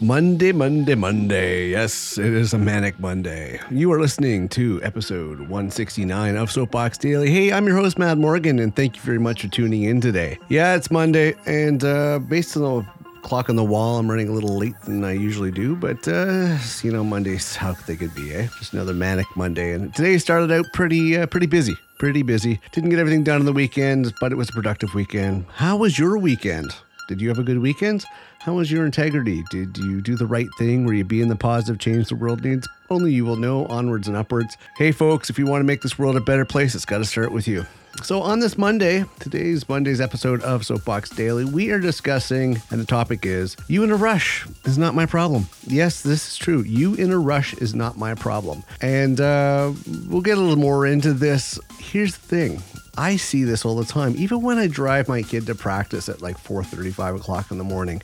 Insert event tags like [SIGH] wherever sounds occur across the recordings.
Monday, Monday, Monday. Yes, it is a manic Monday. You are listening to episode 169 of Soapbox Daily. Hey, I'm your host, Mad Morgan, and thank you very much for tuning in today. Yeah, it's Monday, and uh, based on the clock on the wall, I'm running a little late than I usually do, but uh, you know, Mondays, how they could be, eh? Just another manic Monday. And today started out pretty, uh, pretty busy. Pretty busy. Didn't get everything done on the weekend, but it was a productive weekend. How was your weekend? Did you have a good weekend? How was your integrity? Did you do the right thing? Were you being the positive change the world needs? Only you will know, onwards and upwards. Hey, folks, if you want to make this world a better place, it's got to start with you. So, on this Monday, today's Monday's episode of Soapbox Daily, we are discussing, and the topic is You in a rush is not my problem. Yes, this is true. You in a rush is not my problem. And uh, we'll get a little more into this. Here's the thing I see this all the time. Even when I drive my kid to practice at like 4:30, 5 o'clock in the morning,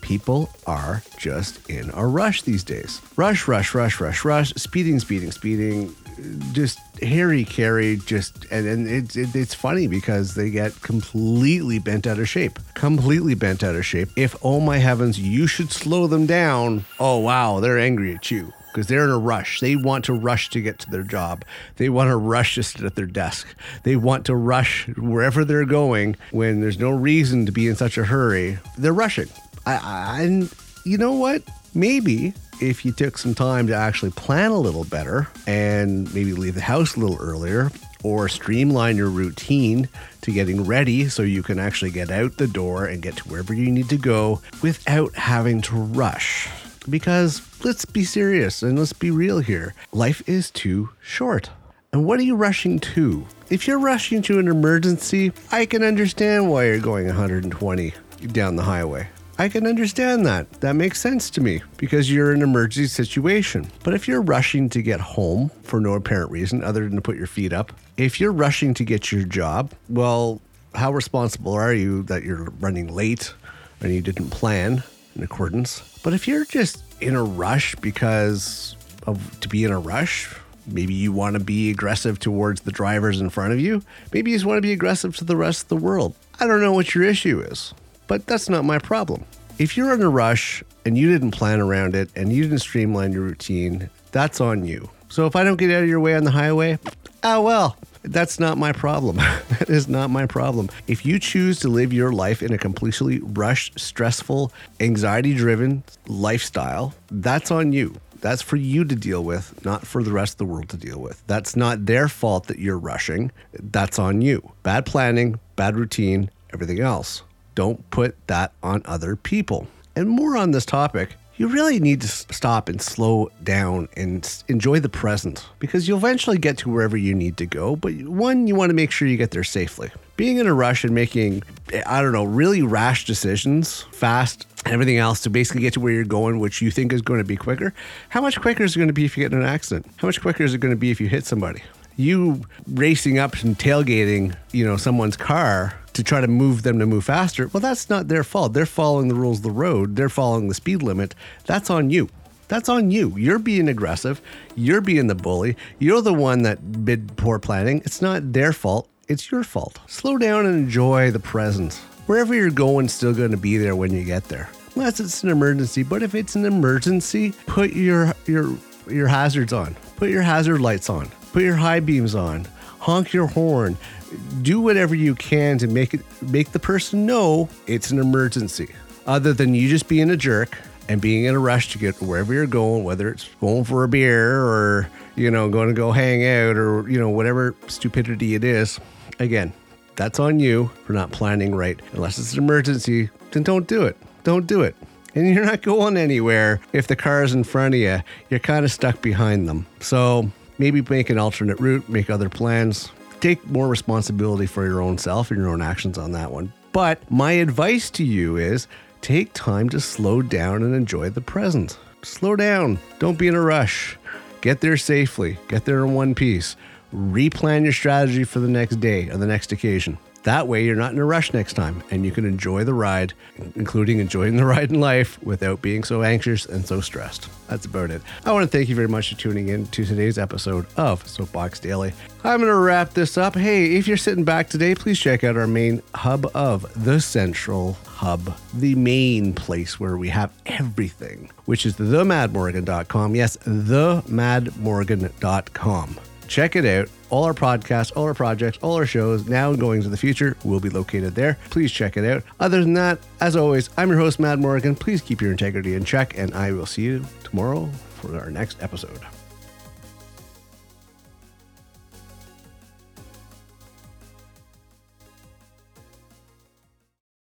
people are just in a rush these days. Rush, rush, rush, rush, rush, speeding, speeding, speeding, just hairy carry, just and, and it's it, it's funny because they get completely bent out of shape. Completely bent out of shape. If oh my heavens, you should slow them down. Oh wow, they're angry at you because they're in a rush. They want to rush to get to their job. They want to rush to sit at their desk. They want to rush wherever they're going when there's no reason to be in such a hurry. They're rushing. I, I and you know what? Maybe if you took some time to actually plan a little better and maybe leave the house a little earlier or streamline your routine to getting ready so you can actually get out the door and get to wherever you need to go without having to rush. Because let's be serious and let's be real here. Life is too short. And what are you rushing to? If you're rushing to an emergency, I can understand why you're going 120 down the highway. I can understand that. That makes sense to me because you're in an emergency situation. But if you're rushing to get home for no apparent reason other than to put your feet up, if you're rushing to get your job, well, how responsible are you that you're running late and you didn't plan in accordance? But if you're just in a rush because of to be in a rush, maybe you want to be aggressive towards the drivers in front of you, maybe you just want to be aggressive to the rest of the world. I don't know what your issue is but that's not my problem. If you're in a rush and you didn't plan around it and you didn't streamline your routine, that's on you. So if I don't get out of your way on the highway, oh well, that's not my problem. [LAUGHS] that is not my problem. If you choose to live your life in a completely rushed, stressful, anxiety driven lifestyle, that's on you. That's for you to deal with, not for the rest of the world to deal with. That's not their fault that you're rushing. That's on you. Bad planning, bad routine, everything else. Don't put that on other people. And more on this topic, you really need to stop and slow down and enjoy the present because you'll eventually get to wherever you need to go. But one, you want to make sure you get there safely. Being in a rush and making, eh, I don't know, really rash decisions fast, everything else to basically get to where you're going, which you think is going to be quicker. How much quicker is it going to be if you get in an accident? How much quicker is it going to be if you hit somebody? You racing up and tailgating, you know, someone's car to try to move them to move faster, well, that's not their fault. They're following the rules of the road, they're following the speed limit. That's on you. That's on you. You're being aggressive. You're being the bully. You're the one that did poor planning. It's not their fault. It's your fault. Slow down and enjoy the present. Wherever you're going, still going to be there when you get there. Unless it's an emergency, but if it's an emergency, put your your your hazards on. Put your hazard lights on. Put your high beams on. Honk your horn do whatever you can to make it make the person know it's an emergency. Other than you just being a jerk and being in a rush to get wherever you're going, whether it's going for a beer or you know going to go hang out or you know whatever stupidity it is. Again, that's on you for not planning right. Unless it's an emergency, then don't do it. Don't do it. And you're not going anywhere if the car is in front of you. You're kind of stuck behind them. So maybe make an alternate route, make other plans, take more responsibility for your own self and your own actions on that one. But my advice to you is take time to slow down and enjoy the present. Slow down. Don't be in a rush. Get there safely. Get there in one piece. Replan your strategy for the next day or the next occasion. That way, you're not in a rush next time and you can enjoy the ride, including enjoying the [LAUGHS] ride in life without being so anxious and so stressed. That's about it. I want to thank you very much for tuning in to today's episode of Soapbox Daily. I'm going to wrap this up. Hey, if you're sitting back today, please check out our main hub of the Central Hub, the main place where we have everything, which is themadmorgan.com. Yes, themadmorgan.com. Check it out. All our podcasts, all our projects, all our shows, now and going into the future, will be located there. Please check it out. Other than that, as always, I'm your host, Mad Morgan. Please keep your integrity in check, and I will see you tomorrow for our next episode.